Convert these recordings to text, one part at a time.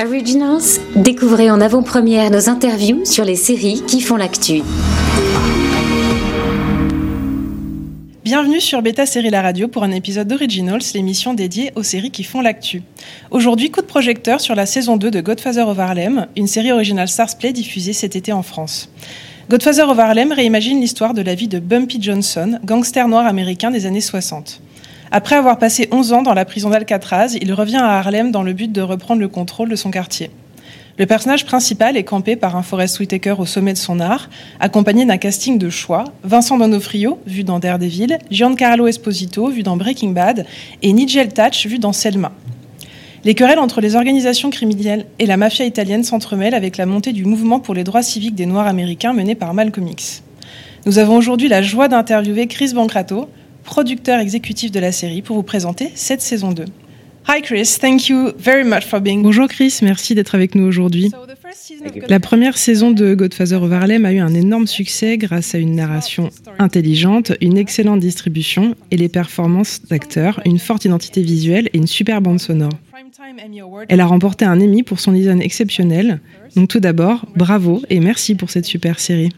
Originals, découvrez en avant-première nos interviews sur les séries qui font l'actu. Bienvenue sur Beta Série La Radio pour un épisode d'Originals, l'émission dédiée aux séries qui font l'actu. Aujourd'hui, coup de projecteur sur la saison 2 de Godfather of Harlem, une série originale Stars Play diffusée cet été en France. Godfather of Harlem réimagine l'histoire de la vie de Bumpy Johnson, gangster noir américain des années 60. Après avoir passé 11 ans dans la prison d'Alcatraz, il revient à Harlem dans le but de reprendre le contrôle de son quartier. Le personnage principal est campé par un Forest Whitaker au sommet de son art, accompagné d'un casting de choix, Vincent D'Onofrio, vu dans Daredevil, Giancarlo Esposito, vu dans Breaking Bad, et Nigel Thatch, vu dans Selma. Les querelles entre les organisations criminelles et la mafia italienne s'entremêlent avec la montée du mouvement pour les droits civiques des Noirs américains mené par Malcolm X. Nous avons aujourd'hui la joie d'interviewer Chris Bancrato, producteur exécutif de la série, pour vous présenter cette saison 2. Hi Chris, thank you very much for being. Bonjour Chris, merci d'être avec nous aujourd'hui. La première saison de Godfather of Harlem a eu un énorme succès grâce à une narration intelligente, une excellente distribution et les performances d'acteurs, une forte identité visuelle et une super bande sonore. Elle a remporté un Emmy pour son design exceptionnel. Donc tout d'abord, bravo et merci pour cette super série.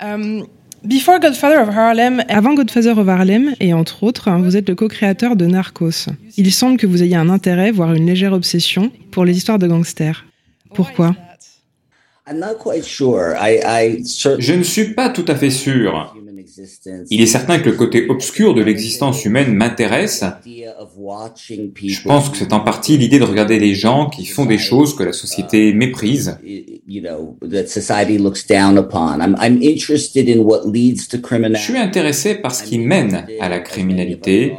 Um, Before Godfather of Harlem, Avant Godfather of Harlem, et entre autres, hein, vous êtes le co-créateur de Narcos. Il semble que vous ayez un intérêt, voire une légère obsession, pour les histoires de gangsters. Pourquoi? Je ne suis pas tout à fait sûr. Il est certain que le côté obscur de l'existence humaine m'intéresse. Je pense que c'est en partie l'idée de regarder les gens qui font des choses que la société méprise. Je suis intéressé par ce qui mène à la criminalité.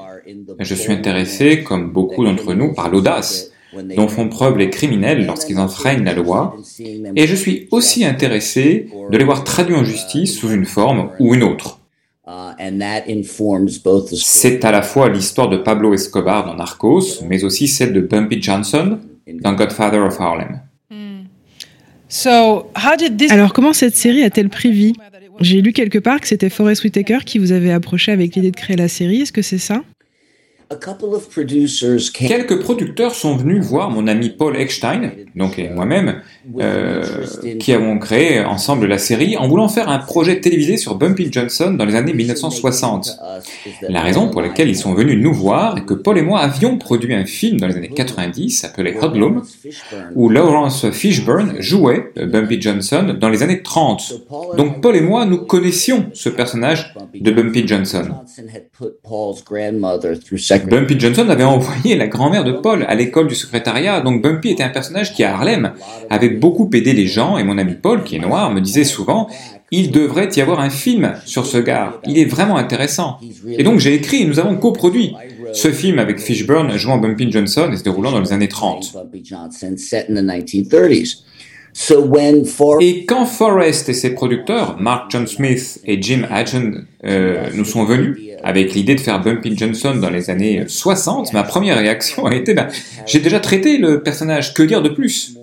Je suis intéressé, comme beaucoup d'entre nous, par l'audace dont font preuve les criminels lorsqu'ils enfreignent la loi, et je suis aussi intéressé de les voir traduits en justice sous une forme ou une autre. C'est à la fois l'histoire de Pablo Escobar dans Narcos, mais aussi celle de Bumpy Johnson dans Godfather of Harlem. Alors comment cette série a-t-elle pris vie? J'ai lu quelque part que c'était Forest Whitaker qui vous avait approché avec l'idée de créer la série, est-ce que c'est ça? Quelques producteurs sont venus voir mon ami Paul Eckstein, donc et moi-même, euh, qui avons créé ensemble la série en voulant faire un projet télévisé sur Bumpy Johnson dans les années 1960. La raison pour laquelle ils sont venus nous voir est que Paul et moi avions produit un film dans les années 90 appelé Hoodlum, où Lawrence Fishburne jouait Bumpy Johnson dans les années 30. Donc Paul et moi, nous connaissions ce personnage de Bumpy Johnson. Bumpy Johnson avait envoyé la grand-mère de Paul à l'école du secrétariat, donc Bumpy était un personnage qui à Harlem avait beaucoup aidé les gens, et mon ami Paul, qui est noir, me disait souvent il devrait y avoir un film sur ce gars. Il est vraiment intéressant. Et donc j'ai écrit et nous avons coproduit ce film avec Fishburne jouant Bumpy Johnson et se déroulant dans les années 30. Et quand Forrest et ses producteurs, Mark John Smith et Jim Adgen, euh, nous sont venus avec l'idée de faire Bumpy Johnson dans les années 60, ma première réaction a été, ben, j'ai déjà traité le personnage, que dire de plus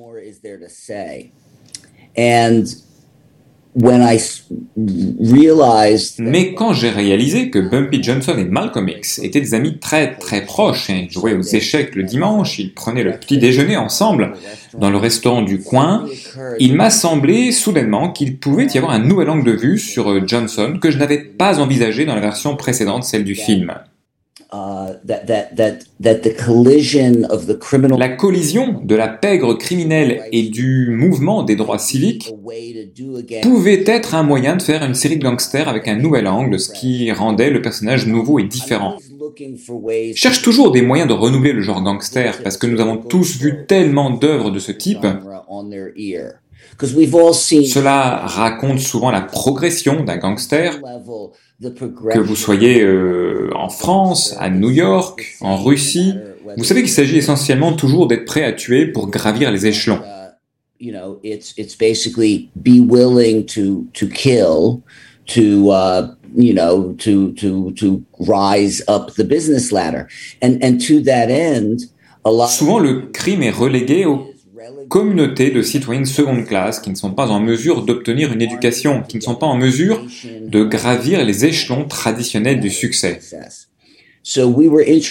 mais quand j'ai réalisé que Bumpy Johnson et Malcolm X étaient des amis très très proches, et jouaient aux échecs le dimanche, ils prenaient le petit déjeuner ensemble dans le restaurant du coin, il m'a semblé soudainement qu'il pouvait y avoir un nouvel angle de vue sur Johnson que je n'avais pas envisagé dans la version précédente, celle du film. La collision de la pègre criminelle et du mouvement des droits civiques pouvait être un moyen de faire une série de gangsters avec un nouvel angle, ce qui rendait le personnage nouveau et différent. Cherche toujours des moyens de renouveler le genre gangster parce que nous avons tous vu tellement d'œuvres de ce type. Cela raconte souvent la progression d'un gangster, que vous soyez euh, en France, à New York, en Russie. Vous savez qu'il s'agit essentiellement toujours d'être prêt à tuer pour gravir les échelons. You know, it's it's basically be willing to to kill to uh, you know to to to rise up the business ladder, and and to that end, a lot. Souvent, le crime est relégué au communautés de citoyens de seconde classe qui ne sont pas en mesure d'obtenir une éducation, qui ne sont pas en mesure de gravir les échelons traditionnels du succès.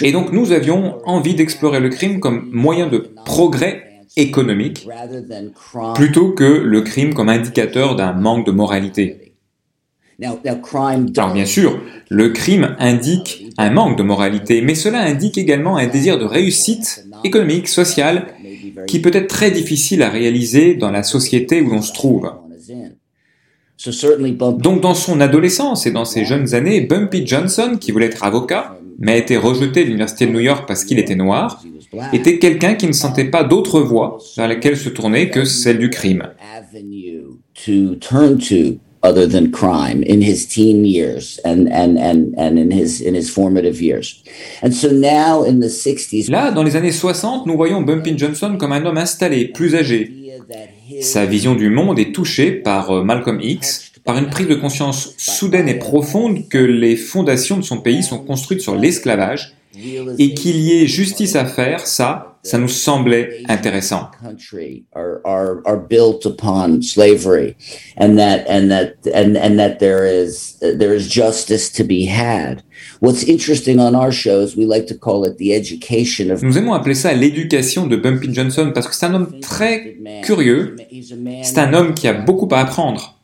Et donc nous avions envie d'explorer le crime comme moyen de progrès économique plutôt que le crime comme indicateur d'un manque de moralité. Alors bien sûr, le crime indique un manque de moralité, mais cela indique également un désir de réussite économique, sociale, qui peut être très difficile à réaliser dans la société où l'on se trouve. Donc dans son adolescence et dans ses jeunes années, Bumpy Johnson, qui voulait être avocat, mais a été rejeté de l'Université de New York parce qu'il était noir, était quelqu'un qui ne sentait pas d'autre voie vers laquelle se tourner que celle du crime. Other than crime in his teen years and, in, his, in his formative years. And so now in the 60s, Là, dans les années 60, nous voyons Bumpy Johnson comme un homme installé, plus âgé. Sa vision du monde est touchée par euh, Malcolm X, par une prise de conscience soudaine et profonde que les fondations de son pays sont construites sur l'esclavage et qu'il y ait justice à faire, ça, ça nous semblait intéressant. Nous aimons appeler ça l'éducation de Bumpy Johnson parce que c'est un homme très curieux. C'est un homme qui a beaucoup à apprendre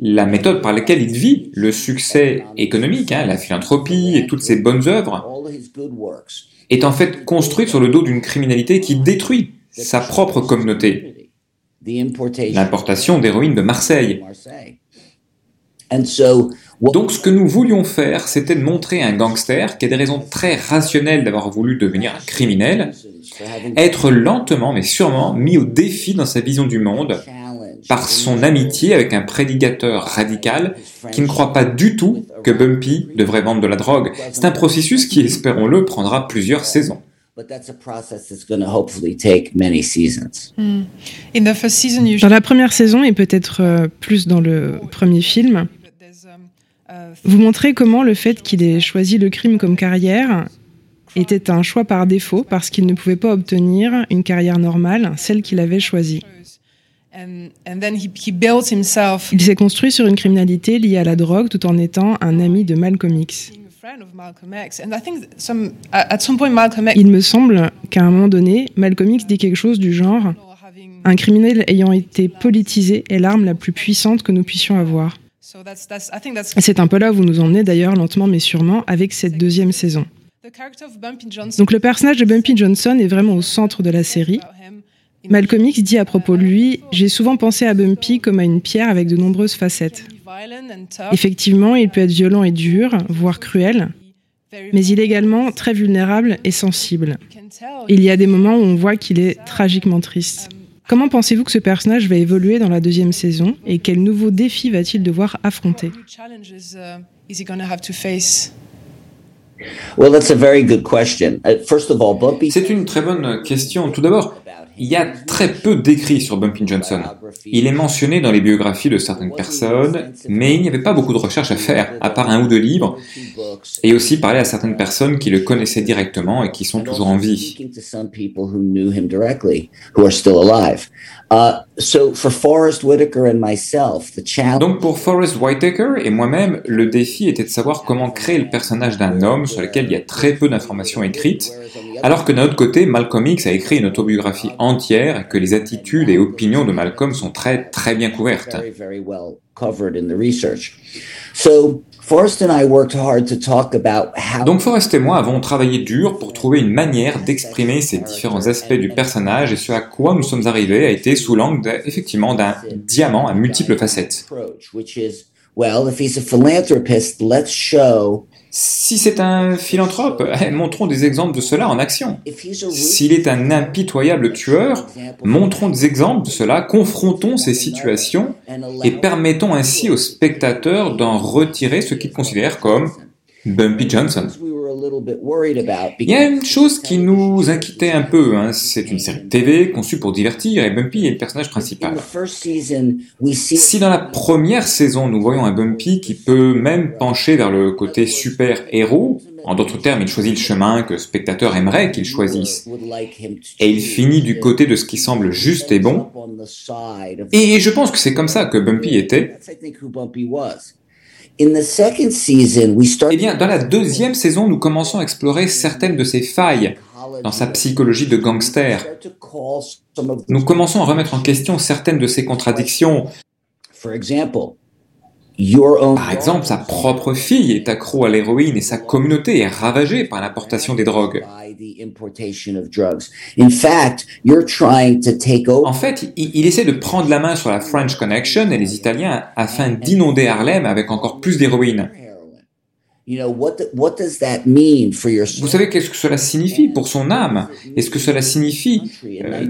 la méthode par laquelle il vit le succès économique, hein, la philanthropie et toutes ses bonnes œuvres, est en fait construite sur le dos d'une criminalité qui détruit sa propre communauté. L'importation d'héroïne de Marseille. Donc ce que nous voulions faire, c'était de montrer un gangster qui a des raisons très rationnelles d'avoir voulu devenir un criminel, être lentement mais sûrement mis au défi dans sa vision du monde par son amitié avec un prédicateur radical qui ne croit pas du tout que Bumpy devrait vendre de la drogue. C'est un processus qui, espérons-le, prendra plusieurs saisons. Hmm. Dans la première saison et peut-être euh, plus dans le premier film, vous montrez comment le fait qu'il ait choisi le crime comme carrière était un choix par défaut parce qu'il ne pouvait pas obtenir une carrière normale, celle qu'il avait choisie. Il s'est construit sur une criminalité liée à la drogue tout en étant un ami de Malcolm X. Il me semble qu'à un moment donné, Malcolm X dit quelque chose du genre Un criminel ayant été politisé est l'arme la plus puissante que nous puissions avoir. C'est un peu là où vous nous emmenez d'ailleurs lentement mais sûrement avec cette deuxième saison. Donc le personnage de Bumpy Johnson est vraiment au centre de la série. Malcolm X dit à propos de lui J'ai souvent pensé à Bumpy comme à une pierre avec de nombreuses facettes. Effectivement, il peut être violent et dur, voire cruel, mais il est également très vulnérable et sensible. Il y a des moments où on voit qu'il est tragiquement triste. Comment pensez-vous que ce personnage va évoluer dans la deuxième saison et quels nouveaux défis va-t-il devoir affronter? C'est une très bonne question. Tout d'abord, il y a très peu d'écrits sur Bumpy Johnson. Il est mentionné dans les biographies de certaines personnes, mais il n'y avait pas beaucoup de recherches à faire, à part un ou deux livres, et aussi parler à certaines personnes qui le connaissaient directement et qui sont toujours en vie. Donc pour Forrest Whitaker et moi-même, le défi était de savoir comment créer le personnage d'un homme sur lequel il y a très peu d'informations écrites, alors que d'un autre côté, Malcolm X a écrit une autobiographie entière et que les attitudes et opinions de Malcolm sont très très bien couvertes. Donc Forrest et moi avons travaillé dur pour trouver une manière d'exprimer ces différents aspects du personnage et ce à quoi nous sommes arrivés a été sous l'angle effectivement d'un diamant à multiples facettes. Si c'est un philanthrope, eh, montrons des exemples de cela en action. S'il est un impitoyable tueur, montrons des exemples de cela, confrontons ces situations et permettons ainsi aux spectateurs d'en retirer ce qu'ils considèrent comme Bumpy Johnson. Il y a une chose qui nous inquiétait un peu, hein. c'est une série de TV conçue pour divertir et Bumpy est le personnage principal. Si dans la première saison nous voyons un Bumpy qui peut même pencher vers le côté super-héros, en d'autres termes il choisit le chemin que le spectateur aimerait qu'il choisisse, et il finit du côté de ce qui semble juste et bon, et je pense que c'est comme ça que Bumpy était, eh bien, dans la deuxième saison, nous commençons à explorer certaines de ces failles dans sa psychologie de gangster. Nous commençons à remettre en question certaines de ces contradictions. Par exemple, sa propre fille est accro à l'héroïne et sa communauté est ravagée par l'importation des drogues. En fait, il, essaie de prendre la main sur la French Connection et les Italiens afin d'inonder Harlem avec encore plus d'héroïne. Vous savez qu'est-ce que cela signifie pour son âme? Est-ce que cela signifie euh,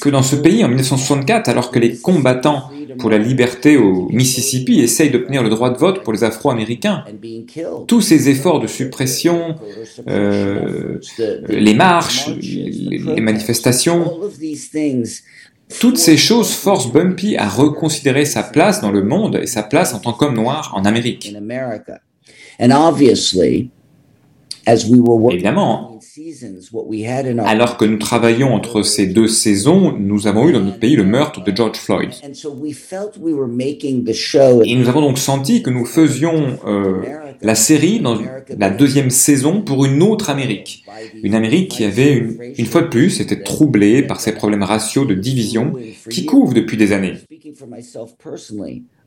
que dans ce pays, en 1964, alors que les combattants pour la liberté au Mississippi essayent d'obtenir le droit de vote pour les Afro-Américains, tous ces efforts de suppression, euh, les marches, les manifestations, toutes ces choses forcent Bumpy à reconsidérer sa place dans le monde et sa place en tant qu'homme noir en Amérique. Évidemment, alors que nous travaillions entre ces deux saisons, nous avons eu dans notre pays le meurtre de George Floyd. Et nous avons donc senti que nous faisions euh, la série dans la deuxième saison pour une autre Amérique. Une Amérique qui avait, une, une fois de plus, été troublée par ces problèmes raciaux de division qui couvrent depuis des années.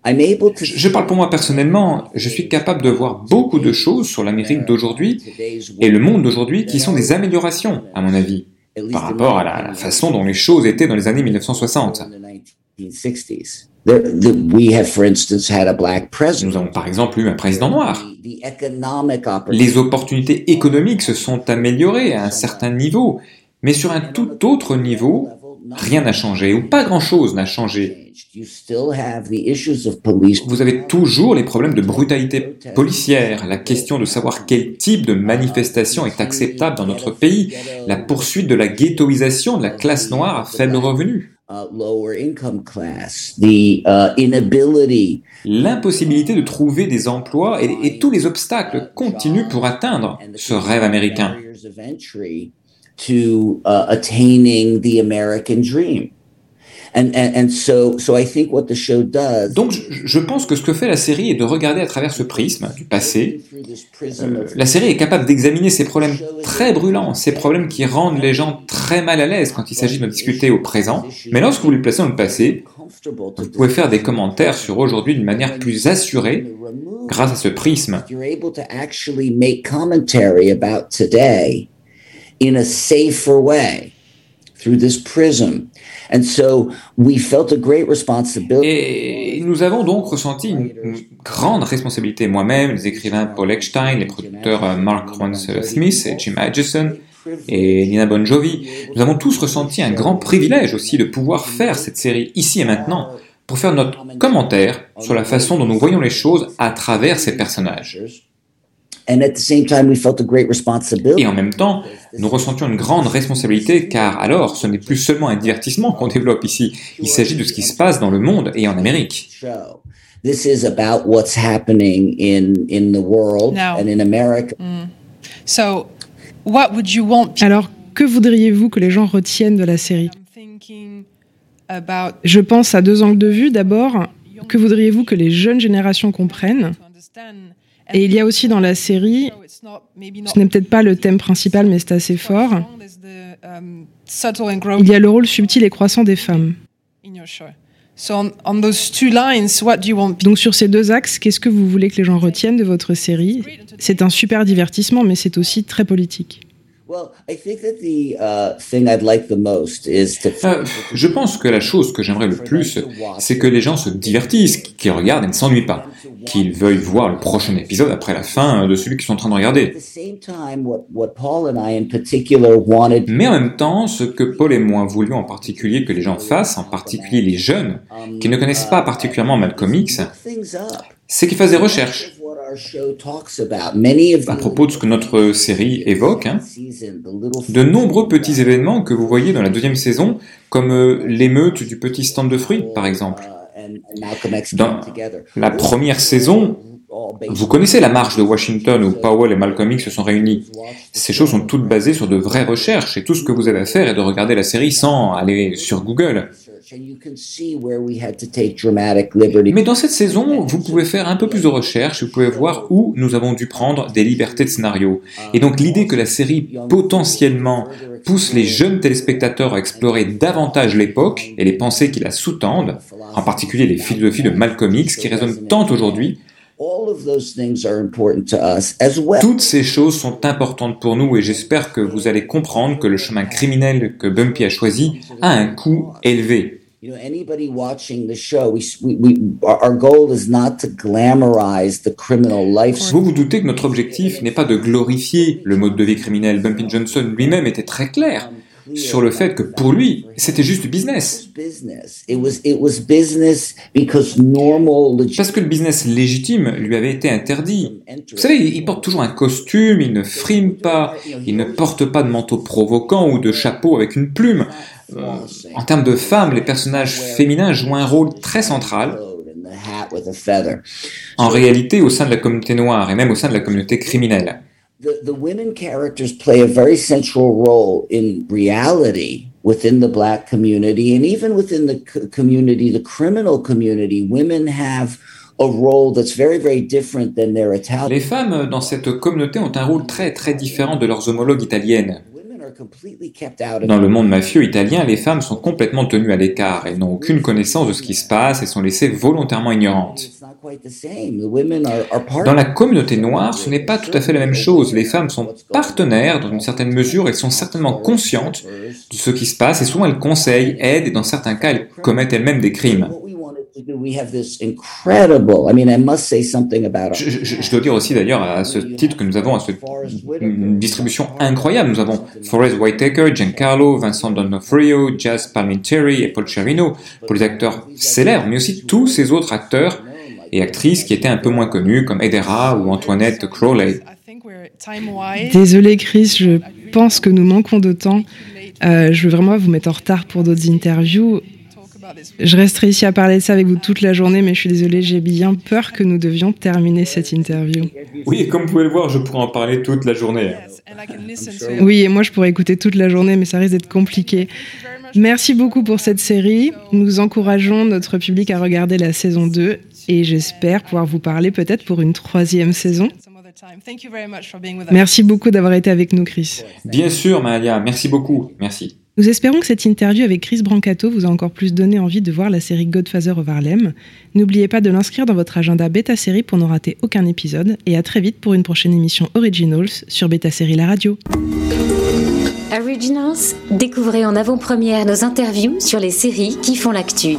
Je parle pour moi personnellement, je suis capable de voir beaucoup de choses sur l'Amérique d'aujourd'hui et le monde d'aujourd'hui qui sont des améliorations, à mon avis, par rapport à la façon dont les choses étaient dans les années 1960. Nous avons par exemple eu un président noir. Les opportunités économiques se sont améliorées à un certain niveau, mais sur un tout autre niveau, rien n'a changé, ou pas grand-chose n'a changé. Vous avez toujours les problèmes de brutalité policière, la question de savoir quel type de manifestation est acceptable dans notre pays, la poursuite de la ghettoisation de la classe noire à faible revenu. L'impossibilité de trouver des emplois et, tous les obstacles continuent pour atteindre ce rêve américain. Donc, je pense que ce que fait la série est de regarder à travers ce prisme du passé. Euh, la série est capable d'examiner ces problèmes très brûlants, ces problèmes qui rendent les gens très mal à l'aise quand il s'agit de discuter au présent. Mais lorsque vous les placez dans le passé, vous pouvez faire des commentaires sur aujourd'hui d'une manière plus assurée grâce à ce prisme. In a safer way through this prism. Et nous avons donc ressenti une, grande responsabilité, moi-même, les écrivains Paul Eckstein, les producteurs euh, Mark Ronce Smith et Jim Adjison, et Nina Bon Jovi. Nous avons tous ressenti un grand privilège aussi de pouvoir faire cette série ici et maintenant pour faire notre commentaire sur la façon dont nous voyons les choses à travers ces personnages. Et en même temps, nous ressentions une grande responsabilité car alors ce n'est plus seulement un divertissement qu'on développe ici, il s'agit de ce qui se passe dans le monde et en Amérique. Alors, que voudriez-vous que les gens retiennent de la série? Je pense à deux angles de vue. D'abord, que voudriez-vous que les jeunes générations comprennent? Et il y a aussi dans la série, ce n'est peut-être pas le thème principal, mais c'est assez fort, il y a le rôle subtil et croissant des femmes. Donc sur ces deux axes, qu'est-ce que vous voulez que les gens retiennent de votre série? C'est un super divertissement, mais c'est aussi très politique. Je pense que la chose que j'aimerais le plus, c'est que les gens se divertissent, qu'ils regardent et ne s'ennuient pas, qu'ils veuillent voir le prochain épisode après la fin de celui qu'ils sont en train de regarder. Mais en même temps, ce que Paul et moi voulions en particulier que les gens fassent, en particulier les jeunes, qui ne connaissent pas particulièrement Malcolm X, c'est qu'ils fassent des recherches à propos de ce que notre série évoque, hein. de nombreux petits événements que vous voyez dans la deuxième saison, comme euh, l'émeute du petit stand de fruits, par exemple. Uh, dans la première saison, Vous connaissez la marche de Washington où Powell et Malcolm X se sont réunis. Ces choses sont toutes basées sur de vraies recherches et tout ce que vous avez à faire est de regarder la série sans aller sur Google. Mais dans cette saison, vous pouvez faire un peu plus de recherche, vous pouvez voir où nous avons dû prendre des libertés de scénario. Et donc l'idée que la série potentiellement pousse les jeunes téléspectateurs à explorer davantage l'époque et les pensées qui la sous-tendent, en particulier les philosophies de Malcolm X qui résonnent tant aujourd'hui, toutes ces choses sont importantes pour nous et j'espère que vous allez comprendre que le chemin criminel que Bumpy a choisi a un coût élevé. Vous vous doutez que notre objectif n'est pas de glorifier le mode de vie criminel. Bumpy Johnson lui-même était très clair sur le fait que pour lui, c'était juste du business. Parce que le business légitime lui avait été interdit. Vous savez, il porte toujours un costume, il ne frime pas, il ne porte pas de manteau provoquant ou de chapeau avec une plume. En termes de femmes, les personnages féminins jouent un rôle très central. En réalité, au sein de la communauté noire et même au sein de la communauté criminelle. The, the women characters play a very central role in reality within the black community and even within the community, the criminal community. Women have a role that's very, very different than their Italian. Les femmes dans cette communauté ont un rôle très, très différent de leurs homologues italiennes. Dans le monde mafieux italien, les femmes sont complètement tenues à l'écart. Elles n'ont aucune connaissance de ce qui se passe et sont laissées volontairement ignorantes. Dans la communauté noire, ce n'est pas tout à fait la même chose. Les femmes sont partenaires dans une certaine mesure, elles sont certainement conscientes de ce qui se passe et souvent elles conseillent, aident et dans certains cas elles commettent elles-mêmes des crimes. Je, dois dire aussi d'ailleurs à ce titre que nous avons une distribution incroyable. Nous avons Forrest Whitaker, Giancarlo, Vincent D'Onofrio, Jazz Palminteri et Paul Cherino pour les acteurs célèbres, mais aussi tous ces autres acteurs et actrices qui étaient un peu moins connues comme Edera ou Antoinette Crowley. Désolé Chris, je pense que nous manquons de temps. Euh, je veux vraiment vous mettre en retard pour d'autres interviews. Je resterai ici à parler de ça avec vous toute la journée, mais je suis désolée, j'ai bien peur que nous devions terminer cette interview. Oui, et comme vous pouvez le voir, je pourrais en parler toute la journée. Oui, et moi je pourrais écouter toute la journée, mais ça risque d'être compliqué. Merci beaucoup pour cette série. Nous encourageons notre public à regarder la saison 2 et j'espère pouvoir vous parler peut-être pour une troisième saison. Merci beaucoup d'avoir été avec nous, Chris. Bien sûr, Malia, merci beaucoup. Merci. Nous espérons que cette interview avec Chris Brancato vous a encore plus donné envie de voir la série Godfather of Harlem. N'oubliez pas de l'inscrire dans votre agenda Beta Série pour ne rater aucun épisode et à très vite pour une prochaine émission Originals sur Beta Série La Radio. Originals, découvrez en avant-première nos interviews sur les séries qui font l'actu.